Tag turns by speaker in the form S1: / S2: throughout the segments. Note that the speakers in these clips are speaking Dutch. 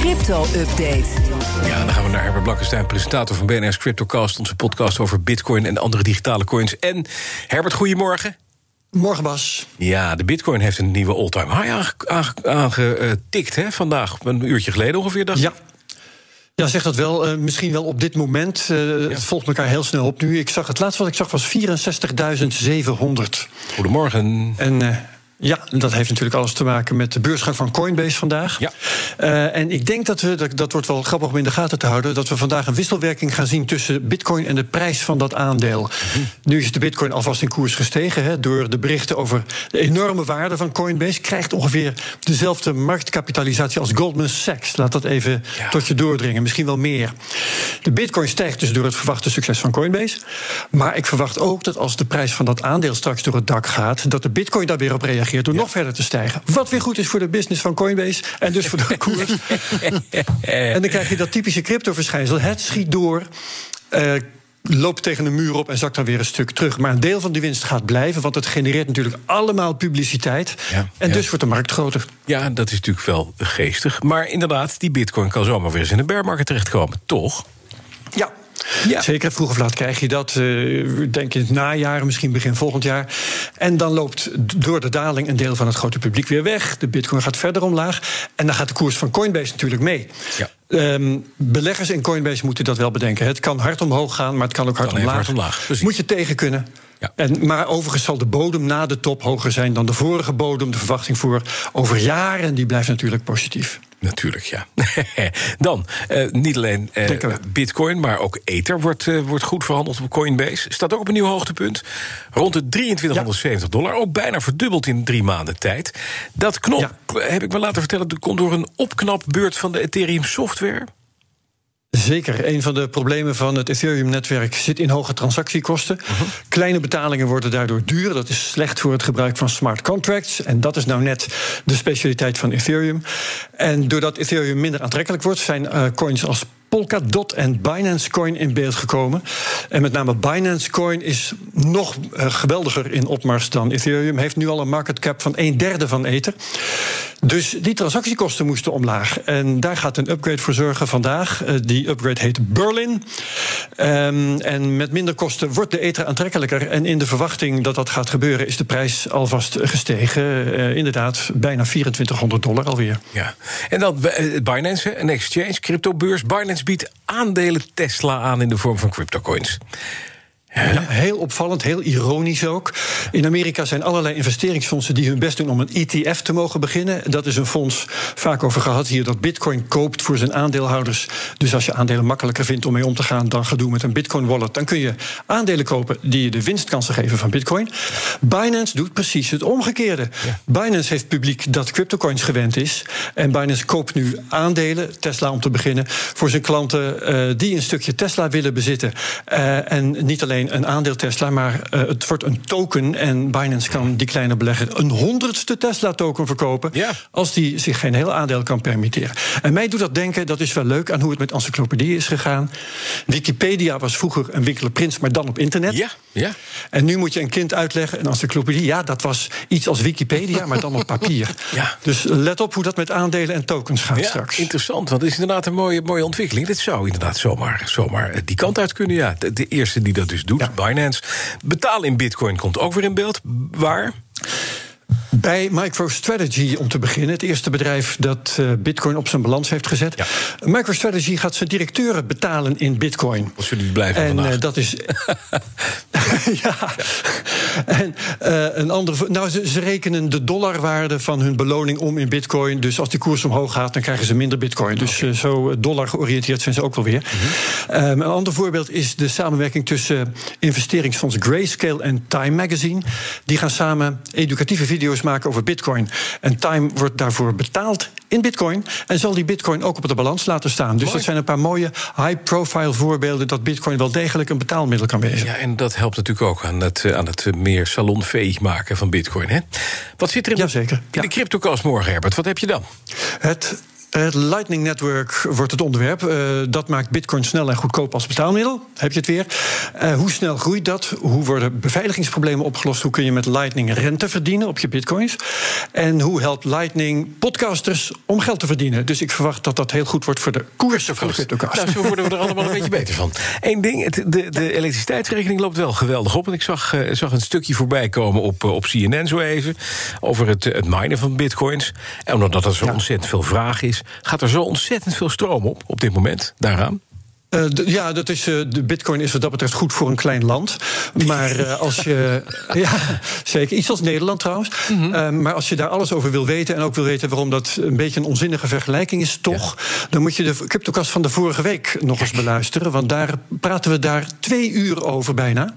S1: crypto-update.
S2: Ja, dan gaan we naar Herbert Blankenstein, presentator van BNR's Cryptocast... onze podcast over bitcoin en andere digitale coins. En Herbert, goedemorgen.
S3: Morgen, Bas.
S2: Ja, de bitcoin heeft een nieuwe all-time high aangetikt hè, vandaag. Een uurtje geleden ongeveer, dacht
S3: Ja. Ja, zeg dat wel. Uh, misschien wel op dit moment. Uh, Het volgt elkaar heel snel op nu. Ik zag het laatste wat ik zag was 64.700.
S2: Goedemorgen.
S3: En uh, ja, dat heeft natuurlijk alles te maken met de beursgang van Coinbase vandaag.
S2: Ja.
S3: Uh, en ik denk dat we, dat, dat wordt wel grappig om in de gaten te houden, dat we vandaag een wisselwerking gaan zien tussen Bitcoin en de prijs van dat aandeel. Mm-hmm. Nu is de Bitcoin alvast in koers gestegen hè, door de berichten over de enorme waarde van Coinbase. Krijgt ongeveer dezelfde marktkapitalisatie als Goldman Sachs. Laat dat even ja. tot je doordringen, misschien wel meer. De Bitcoin stijgt dus door het verwachte succes van Coinbase. Maar ik verwacht ook dat als de prijs van dat aandeel straks door het dak gaat, dat de Bitcoin daar weer op reageert door ja. nog verder te stijgen. Wat weer goed is voor de business van Coinbase en dus voor de koers. en dan krijg je dat typische crypto-verschijnsel. Het schiet door. Uh, loopt tegen een muur op en zakt dan weer een stuk terug. Maar een deel van die winst gaat blijven, want het genereert natuurlijk allemaal publiciteit. Ja, en ja. dus wordt de markt groter.
S2: Ja, dat is natuurlijk wel geestig. Maar inderdaad, die bitcoin kan zomaar weer eens in de bearmarkt terechtkomen, toch?
S3: Ja, ja. Zeker, vroeg of laat krijg je dat. Uh, denk in het najaar, misschien begin volgend jaar. En dan loopt door de daling een deel van het grote publiek weer weg. De bitcoin gaat verder omlaag. En dan gaat de koers van Coinbase natuurlijk mee.
S2: Ja.
S3: Um, beleggers in Coinbase moeten dat wel bedenken. Het kan hard omhoog gaan, maar het kan ook hard
S2: kan
S3: omlaag.
S2: Hard omlaag.
S3: Moet je tegen kunnen.
S2: Ja.
S3: En, maar overigens zal de bodem na de top hoger zijn dan de vorige bodem. De verwachting voor over jaren die blijft natuurlijk positief.
S2: Natuurlijk, ja. Dan, uh, niet alleen uh, bitcoin, maar ook Ether wordt, uh, wordt goed verhandeld op Coinbase. Staat ook op een nieuw hoogtepunt. Rond de 2370 ja. dollar. Ook bijna verdubbeld in drie maanden tijd. Dat knop, ja. heb ik me laten vertellen, komt door een opknapbeurt van de Ethereum software.
S3: Zeker. Een van de problemen van het Ethereum-netwerk zit in hoge transactiekosten. Uh -huh. Kleine betalingen worden daardoor duur. Dat is slecht voor het gebruik van smart contracts. En dat is nou net de specialiteit van Ethereum. En doordat Ethereum minder aantrekkelijk wordt, zijn uh, coins als Polkadot en Binance Coin in beeld gekomen. En met name Binance Coin is nog uh, geweldiger in opmars dan Ethereum. Heeft nu al een market cap van een derde van Ether. Dus die transactiekosten moesten omlaag. En daar gaat een upgrade voor zorgen vandaag. Uh, die upgrade heet Berlin. Um, en met minder kosten wordt de Ether aantrekkelijker. En in de verwachting dat dat gaat gebeuren, is de prijs alvast gestegen. Uh, inderdaad, bijna 2400 dollar alweer.
S2: Ja. En dan Binance, een exchange, cryptobeurs. Binance biedt aandelen Tesla aan in de vorm van cryptocoins.
S3: Ja, heel opvallend, heel ironisch ook. In Amerika zijn allerlei investeringsfondsen die hun best doen om een ETF te mogen beginnen. Dat is een fonds, vaak over gehad hier, dat Bitcoin koopt voor zijn aandeelhouders. Dus als je aandelen makkelijker vindt om mee om te gaan dan gedoe met een Bitcoin wallet, dan kun je aandelen kopen die je de winstkansen geven van Bitcoin. Binance doet precies het omgekeerde.
S2: Ja.
S3: Binance heeft publiek dat cryptocoins gewend is. En Binance koopt nu aandelen, Tesla om te beginnen, voor zijn klanten uh, die een stukje Tesla willen bezitten. Uh, en niet alleen een aandeel Tesla, maar uh, het wordt een token. En Binance kan die kleine belegger een honderdste Tesla-token verkopen.
S2: Ja.
S3: als die zich geen heel aandeel kan permitteren. En mij doet dat denken, dat is wel leuk, aan hoe het met encyclopedie is gegaan. Wikipedia was vroeger een winkelenprins, maar dan op internet.
S2: Ja, ja.
S3: En nu moet je een kind uitleggen, een encyclopedie, ja, dat was iets als Wikipedia, maar dan op papier.
S2: Ja.
S3: Dus let op hoe dat met aandelen en tokens gaat
S2: ja,
S3: straks.
S2: Interessant, want het is inderdaad een mooie, mooie ontwikkeling. Dit zou inderdaad zomaar, zomaar die kant uit kunnen, ja. De, de eerste die dat dus doet. Ja. Binance. Betalen in bitcoin komt ook weer in beeld. Waar?
S3: Bij MicroStrategy om te beginnen, het eerste bedrijf dat uh, Bitcoin op zijn balans heeft gezet.
S2: Ja.
S3: MicroStrategy gaat zijn directeuren betalen in Bitcoin.
S2: Als jullie blijven
S3: en
S2: vandaag.
S3: Uh, dat is. ja. En uh, een andere. Nou, ze, ze, rekenen de dollarwaarde van hun beloning om in Bitcoin. Dus als die koers omhoog gaat, dan krijgen ze minder Bitcoin. Dus okay. zo dollar georiënteerd zijn ze ook wel weer. Mm -hmm. um, een ander voorbeeld is de samenwerking tussen investeringsfonds Grayscale en Time Magazine. Die gaan samen educatieve video's maken over Bitcoin. En Time wordt daarvoor betaald in Bitcoin. En zal die Bitcoin ook op de balans laten staan. Dus
S2: Mooi.
S3: dat zijn een paar mooie high-profile voorbeelden dat Bitcoin wel degelijk een betaalmiddel kan wezen.
S2: Ja, en dat helpt natuurlijk ook aan het, aan het meer salonveeg maken van Bitcoin. Hè? Wat zit er in,
S3: Jazeker.
S2: in
S3: ja.
S2: de CryptoCast morgen, Herbert? Wat heb je dan?
S3: Het Het Lightning Network wordt het onderwerp. Uh, dat maakt Bitcoin snel en goedkoop als betaalmiddel. Heb je het weer? Uh, hoe snel groeit dat? Hoe worden beveiligingsproblemen opgelost? Hoe kun je met Lightning rente verdienen op je Bitcoins? En hoe helpt Lightning podcasters om geld te verdienen? Dus ik verwacht dat dat heel goed wordt voor de koers van de
S2: cryptocast. Nou, zo worden we er allemaal een beetje beter van. Eén ding, de, de elektriciteitsrekening loopt wel geweldig op. En ik zag, uh, zag een stukje voorbij komen op, op CNN zo even... over het, het minen van bitcoins. En omdat er zo ja. ontzettend veel vraag is gaat er zo ontzettend veel stroom op op dit moment daaraan?
S3: Uh, ja, dat is, uh, de bitcoin is wat dat betreft goed voor een klein land. Maar uh, als je. ja, zeker. Iets als Nederland trouwens. Mm -hmm. maar als je daar alles over wil weten. en ook wil weten waarom dat een beetje een onzinnige vergelijking is, toch. Ja. dan moet je de CryptoCast van de vorige week nog eens beluisteren. Want daar praten we daar twee uur over bijna.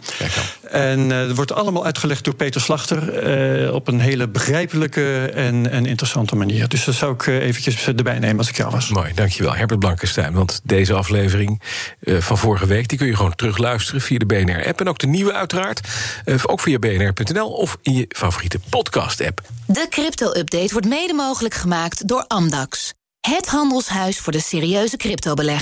S3: En er wordt allemaal uitgelegd door Peter Slachter. op een hele begrijpelijke en, en interessante manier. Dus dat zou ik eventjes erbij nemen als ik jou was.
S2: Mooi, dankjewel. Herbert Blankenstein. Want deze aflevering uh, van vorige week. Die kun je gewoon terugluisteren via de BNR-app. En ook de nieuwe uiteraard. Uh, ook via bnr.nl of in je favoriete podcast-app.
S1: De crypto-update wordt mede mogelijk gemaakt door Amdax. Het handelshuis voor de serieuze cryptobelegger.